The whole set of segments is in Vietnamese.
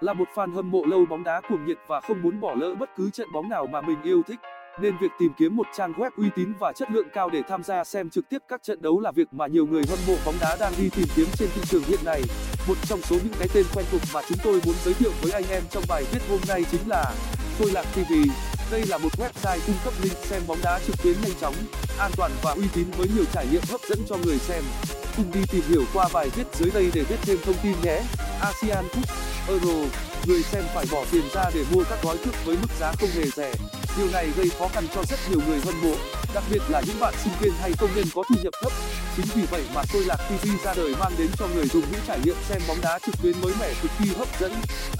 Là một fan hâm mộ lâu bóng đá cuồng nhiệt và không muốn bỏ lỡ bất cứ trận bóng nào mà mình yêu thích, nên việc tìm kiếm một trang web uy tín và chất lượng cao để tham gia xem trực tiếp các trận đấu là việc mà nhiều người hâm mộ bóng đá đang đi tìm kiếm trên thị trường hiện nay. Một trong số những cái tên quen thuộc mà chúng tôi muốn giới thiệu với anh em trong bài viết hôm nay chính là Tôi Lạc TV. Đây là một website cung cấp link xem bóng đá trực tuyến nhanh chóng, an toàn và uy tín với nhiều trải nghiệm hấp dẫn cho người xem. Cùng đi tìm hiểu qua bài viết dưới đây để biết thêm thông tin nhé. ASEAN Cup, Euro, người xem phải bỏ tiền ra để mua các gói cước với mức giá không hề rẻ. Điều này gây khó khăn cho rất nhiều người hâm mộ, đặc biệt là những bạn sinh viên hay công nhân có thu nhập thấp. Chính vì vậy mà Tôi Lạc TV ra đời mang đến cho người dùng những trải nghiệm xem bóng đá trực tuyến mới mẻ cực kỳ hấp dẫn.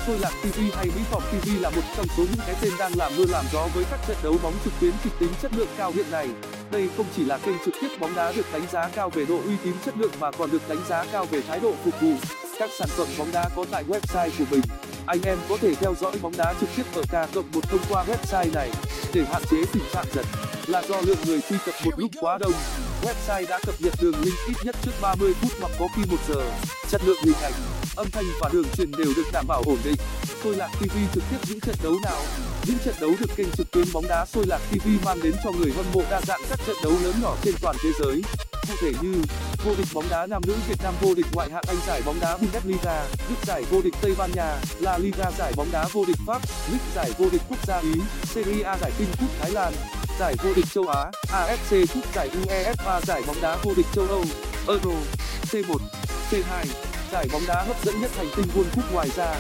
Tôi Lạc TV hay Mỹ Phòng TV là một trong số những cái tên đang làm mưa làm gió với các trận đấu bóng trực tuyến trực tính chất lượng cao hiện nay. Đây không chỉ là kênh trực tiếp bóng đá được đánh giá cao về độ uy tín chất lượng mà còn được đánh giá cao về thái độ phục vụ. Các sản phẩm bóng đá có tại website của mình. Anh em có thể theo dõi bóng đá trực tiếp ở K cộng một thông qua website này. Để hạn chế tình trạng giật là do lượng người truy cập một lúc quá đông. Website đã cập nhật đường link ít nhất trước 30 phút hoặc có khi 1 giờ. Chất lượng hình ảnh, âm thanh và đường truyền đều được đảm bảo ổn định. Tôi là TV trực tiếp những trận đấu nào? Những trận đấu được kênh trực tuyến bóng đá Sôi Lạc TV mang đến cho người hâm mộ đa dạng các trận đấu lớn nhỏ trên toàn thế giới. Cụ thể như vô địch bóng đá nam nữ Việt Nam vô địch ngoại hạng Anh giải bóng đá Bundesliga, Đức giải vô địch Tây Ban Nha, La Liga giải bóng đá vô địch Pháp, League giải vô địch quốc gia Ý, Serie A giải kinh cúp Thái Lan, giải vô địch châu Á, AFC Cup giải UEFA giải bóng đá vô địch châu Âu, Euro, C1, C2, giải bóng đá hấp dẫn nhất hành tinh World Cup ngoài ra,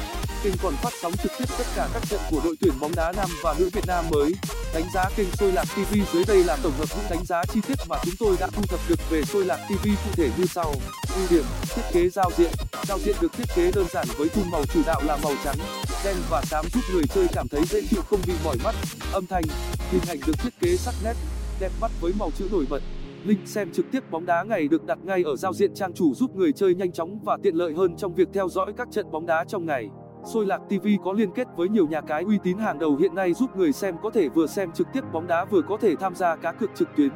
kênh còn phát sóng trực tiếp tất cả các trận của đội tuyển bóng đá nam và nữ Việt Nam mới. Đánh giá kênh Sôi Lạc TV dưới đây là tổng hợp những đánh giá chi tiết mà chúng tôi đã thu thập được về Sôi Lạc TV cụ thể như sau. Ưu điểm, thiết kế giao diện. Giao diện được thiết kế đơn giản với tông màu chủ đạo là màu trắng, đen và xám giúp người chơi cảm thấy dễ chịu không bị mỏi mắt. Âm thanh, hình ảnh được thiết kế sắc nét, đẹp mắt với màu chữ nổi bật. Link xem trực tiếp bóng đá ngày được đặt ngay ở giao diện trang chủ giúp người chơi nhanh chóng và tiện lợi hơn trong việc theo dõi các trận bóng đá trong ngày. Sôi Lạc TV có liên kết với nhiều nhà cái uy tín hàng đầu hiện nay giúp người xem có thể vừa xem trực tiếp bóng đá vừa có thể tham gia cá cược trực tuyến.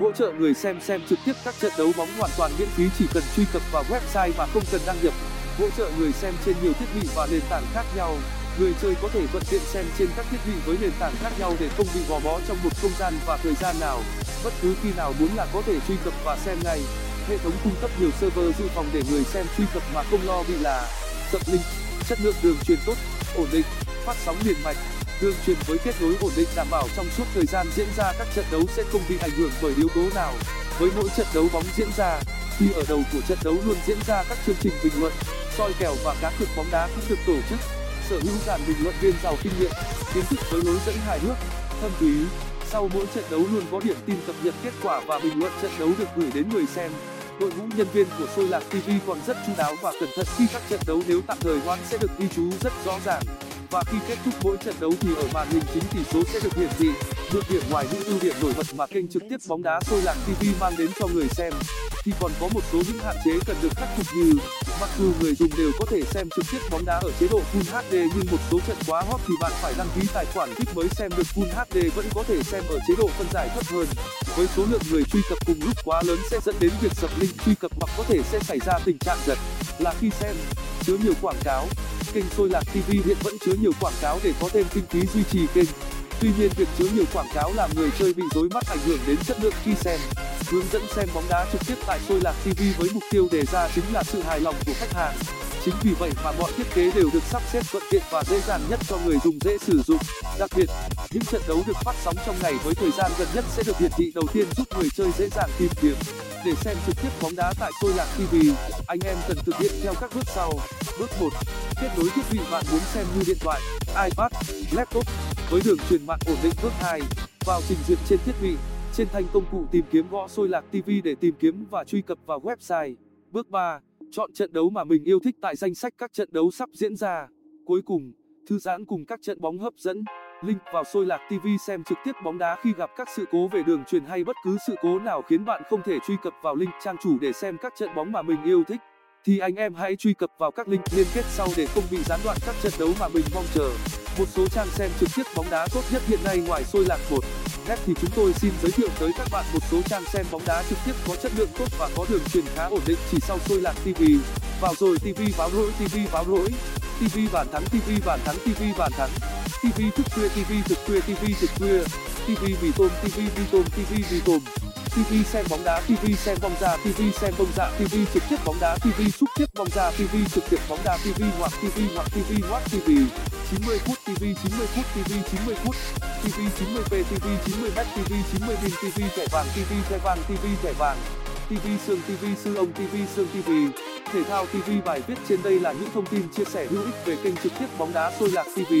Hỗ trợ người xem xem trực tiếp các trận đấu bóng hoàn toàn miễn phí chỉ cần truy cập vào website mà không cần đăng nhập. Hỗ trợ người xem trên nhiều thiết bị và nền tảng khác nhau. Người chơi có thể thuận tiện xem trên các thiết bị với nền tảng khác nhau để không bị gò bó trong một không gian và thời gian nào. Bất cứ khi nào muốn là có thể truy cập và xem ngay. Hệ thống cung cấp nhiều server dự phòng để người xem truy cập mà không lo bị là sập link chất lượng đường truyền tốt, ổn định, phát sóng liền mạch. Đường truyền với kết nối ổn định đảm bảo trong suốt thời gian diễn ra các trận đấu sẽ không bị ảnh hưởng bởi yếu tố nào. Với mỗi trận đấu bóng diễn ra thì ở đầu của trận đấu luôn diễn ra các chương trình bình luận, soi kèo và cá cược bóng đá cũng được tổ chức. Sở hữu dàn bình luận viên giàu kinh nghiệm, kiến thức với lối dẫn hài hước thâm thúy sau mỗi trận đấu luôn có điểm tin cập nhật kết quả và bình luận trận đấu được gửi đến người xem đội ngũ nhân viên của Sôi Lạc TV còn rất chu đáo và cẩn thận khi các trận đấu nếu tạm thời hoãn sẽ được ghi chú rất rõ ràng và khi kết thúc mỗi trận đấu thì ở màn hình chính tỷ số sẽ được hiển thị. Được điểm ngoài những ưu điểm nổi bật mà kênh trực tiếp bóng đá Sôi làng TV mang đến cho người xem. Thì còn có một số những hạn chế cần được khắc phục như, mặc dù người dùng đều có thể xem trực tiếp bóng đá ở chế độ Full HD nhưng một số trận quá hot thì bạn phải đăng ký tài khoản VIP mới xem được Full HD vẫn có thể xem ở chế độ phân giải thấp hơn. Với số lượng người truy cập cùng lúc quá lớn sẽ dẫn đến việc sập link truy cập hoặc có thể sẽ xảy ra tình trạng giật. Là khi xem chứa nhiều quảng cáo. Kênh tôi Lạc TV hiện vẫn chứa nhiều quảng cáo để có thêm kinh phí duy trì kênh. Tuy nhiên, việc chứa nhiều quảng cáo làm người chơi bị rối mắt ảnh hưởng đến chất lượng khi xem. Hướng dẫn xem bóng đá trực tiếp tại tôi Lạc TV với mục tiêu đề ra chính là sự hài lòng của khách hàng. Chính vì vậy mà mọi thiết kế đều được sắp xếp thuận tiện và dễ dàng nhất cho người dùng dễ sử dụng. Đặc biệt, những trận đấu được phát sóng trong ngày với thời gian gần nhất sẽ được hiển thị đầu tiên giúp người chơi dễ dàng tìm kiếm để xem trực tiếp bóng đá tại Sôi Lạc TV anh em cần thực hiện theo các bước sau. Bước kết nối thiết bị bạn muốn xem như điện thoại, ipad, laptop. Với đường truyền mạng ổn định bước vào trình duyệt trên thiết bị, trên thanh công cụ tìm kiếm gõ Sôi Lạc TV để tìm kiếm và truy cập vào website. Bước chọn trận đấu mà mình yêu thích tại danh sách các trận đấu sắp diễn ra. Cuối cùng, thư giãn cùng các trận bóng hấp dẫn link vào Sôi Lạc TV xem trực tiếp bóng đá khi gặp các sự cố về đường truyền hay bất cứ sự cố nào khiến bạn không thể truy cập vào link trang chủ để xem các trận bóng mà mình yêu thích. Thì anh em hãy truy cập vào các link liên kết sau để không bị gián đoạn các trận đấu mà mình mong chờ. Một số trang xem trực tiếp bóng đá tốt nhất hiện nay ngoài Sôi Lạc 1 net thì chúng tôi xin giới thiệu tới các bạn một số trang xem bóng đá trực tiếp có chất lượng tốt và có đường truyền khá ổn định chỉ sau Sôi Lạc TV vào rồi TV báo lỗi TV báo lỗi. TV bàn thắng TV bàn thắng TV bàn thắng. TV TV thức khuya TV thực khuya TV thực khuya TV mì tôm TV mì tôm TV mì tôm TV xem bóng đá TV xem bóng ra TV xem bóng dạ TV trực tiếp bóng đá TV xúc tiếp bóng ra TV trực tiếp bóng đá TV hoặc TV hoặc TV hoặc TV 90 phút TV 90 phút TV 90 phút TV 90p TV 90 m TV 90 pin TV thẻ vàng TV thẻ vàng TV thẻ vàng TV xương TV sư ông TV xương TV thể thao TV bài viết trên đây là những thông tin chia sẻ hữu ích về kênh trực tiếp bóng đá sôi lạc TV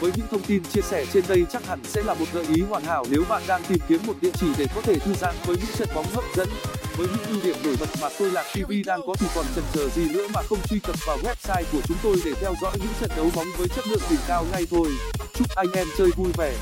với những thông tin chia sẻ trên đây chắc hẳn sẽ là một gợi ý hoàn hảo nếu bạn đang tìm kiếm một địa chỉ để có thể thư giãn với những trận bóng hấp dẫn. Với những ưu điểm nổi bật mà sôi lạc TV đang có thì còn chần chờ gì nữa mà không truy cập vào website của chúng tôi để theo dõi những trận đấu bóng với chất lượng đỉnh cao ngay thôi. Chúc anh em chơi vui vẻ.